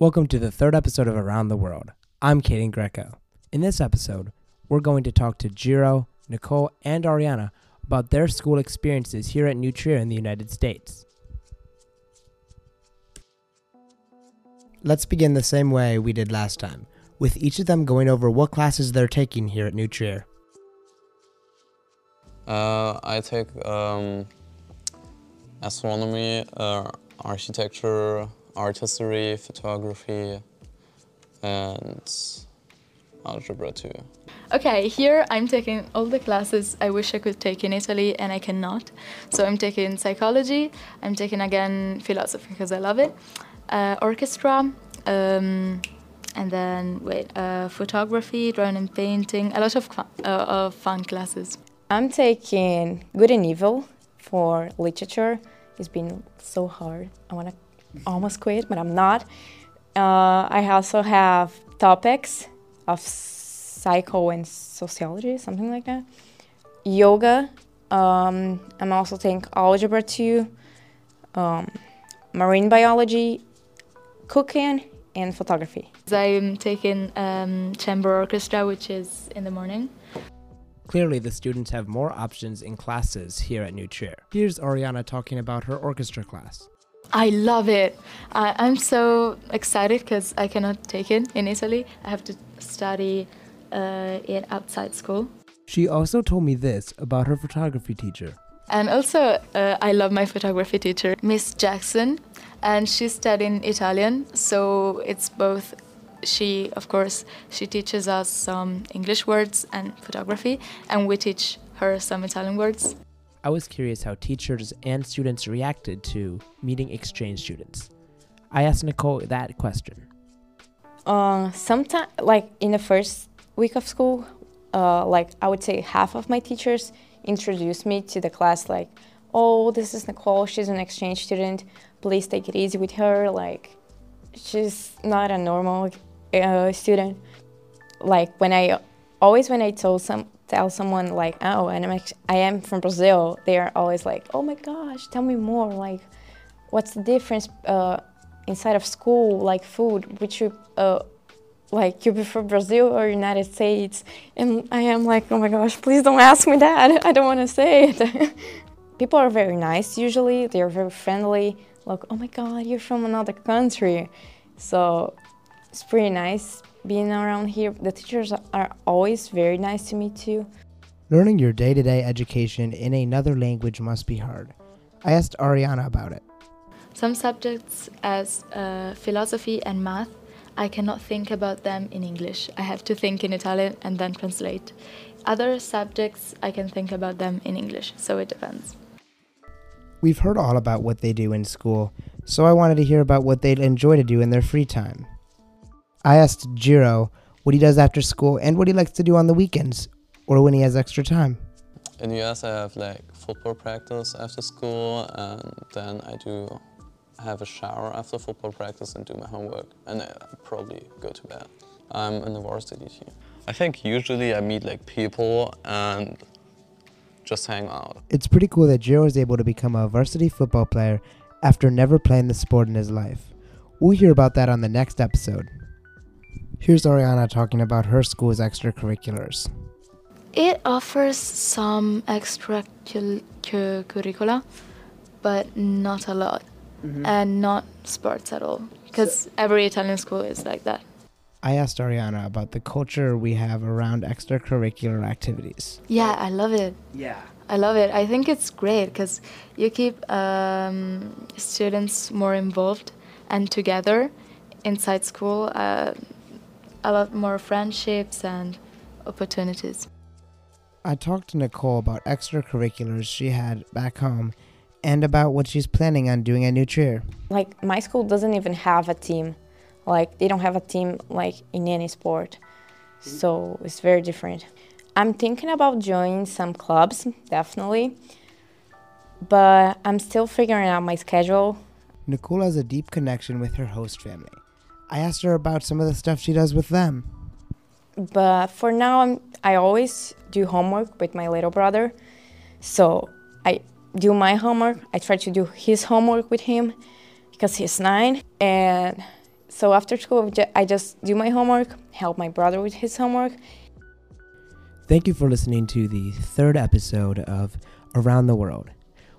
Welcome to the third episode of Around the World. I'm Kaden Greco. In this episode, we're going to talk to Gero, Nicole, and Ariana about their school experiences here at New Trier in the United States. Let's begin the same way we did last time, with each of them going over what classes they're taking here at New Trier. Uh, I take um, astronomy, uh, architecture, art history, photography, and algebra too. Okay, here I'm taking all the classes I wish I could take in Italy and I cannot. So I'm taking psychology, I'm taking again philosophy because I love it, uh, orchestra, um, and then wait, uh, photography, drawing and painting, a lot of, fun, uh, of fun classes. I'm taking Good and Evil for literature. It's been so hard. I want to almost quit, but I'm not. Uh, I also have topics of psycho and sociology, something like that. Yoga. Um, I'm also taking algebra too. Um, marine biology, cooking, and photography. I'm taking um, chamber orchestra, which is in the morning. Clearly, the students have more options in classes here at New Trier. Here's Ariana talking about her orchestra class. I love it. I, I'm so excited because I cannot take it in Italy. I have to study uh, it outside school. She also told me this about her photography teacher. And also, uh, I love my photography teacher, Miss Jackson, and she's studying Italian, so it's both. She, of course, she teaches us some English words and photography, and we teach her some Italian words. I was curious how teachers and students reacted to meeting exchange students. I asked Nicole that question. Uh, sometimes, like in the first week of school, uh, like I would say half of my teachers introduced me to the class, like, oh, this is Nicole, she's an exchange student, please take it easy with her, like, she's not a normal uh, student. Like, when I, always when I told some, tell someone like, oh, and I'm I am from Brazil, they are always like, oh my gosh, tell me more. Like, what's the difference uh, inside of school, like food, which you, uh, like you prefer Brazil or United States? And I am like, oh my gosh, please don't ask me that. I don't want to say it. People are very nice usually. They are very friendly. Like, oh my God, you're from another country. So it's pretty nice being around here. The teachers are always very nice to me too. Learning your day to day education in another language must be hard. I asked Ariana about it. Some subjects, as uh, philosophy and math, I cannot think about them in English. I have to think in Italian and then translate. Other subjects, I can think about them in English, so it depends. We've heard all about what they do in school, so I wanted to hear about what they'd enjoy to do in their free time. I asked Gero what he does after school and what he likes to do on the weekends or when he has extra time. In the US, I have like football practice after school, and then I do have a shower after football practice and do my homework, and I probably go to bed. I'm in the varsity team. I think usually I meet like people and just hang out. It's pretty cool that Gero is able to become a varsity football player after never playing the sport in his life. We'll hear about that on the next episode. Here's Ariana talking about her school's extracurriculars. It offers some extracurricula, but not a lot, mm-hmm. and not sports at all, because so, every Italian school is like that. I asked Ariana about the culture we have around extracurricular activities. Yeah, I love it. Yeah. I love it. I think it's great because you keep um, students more involved and together inside school. Uh, a lot more friendships and opportunities. I talked to Nicole about extracurriculars she had back home and about what she's planning on doing at New Trier. Like, my school doesn't even have a team. Like, they don't have a team like in any sport. So it's very different. I'm thinking about joining some clubs, definitely. But I'm still figuring out my schedule. Nicole has a deep connection with her host family. I asked her about some of the stuff she does with them. But for now, I'm, I always do homework with my little brother. So I do my homework. I try to do his homework with him because he's nine. And so after school, I just do my homework, help my brother with his homework. Thank you for listening to the third episode of Around the World.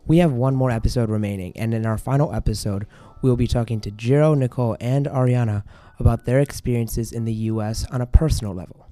We have one more episode remaining, and in our final episode, we will be talking to Gero, Nicole, and Ariana about their experiences in the U.S. on a personal level.